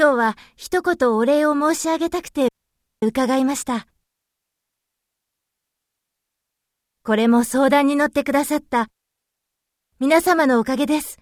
今日は一言お礼を申し上げたくて伺いました。これも相談に乗ってくださった皆様のおかげです。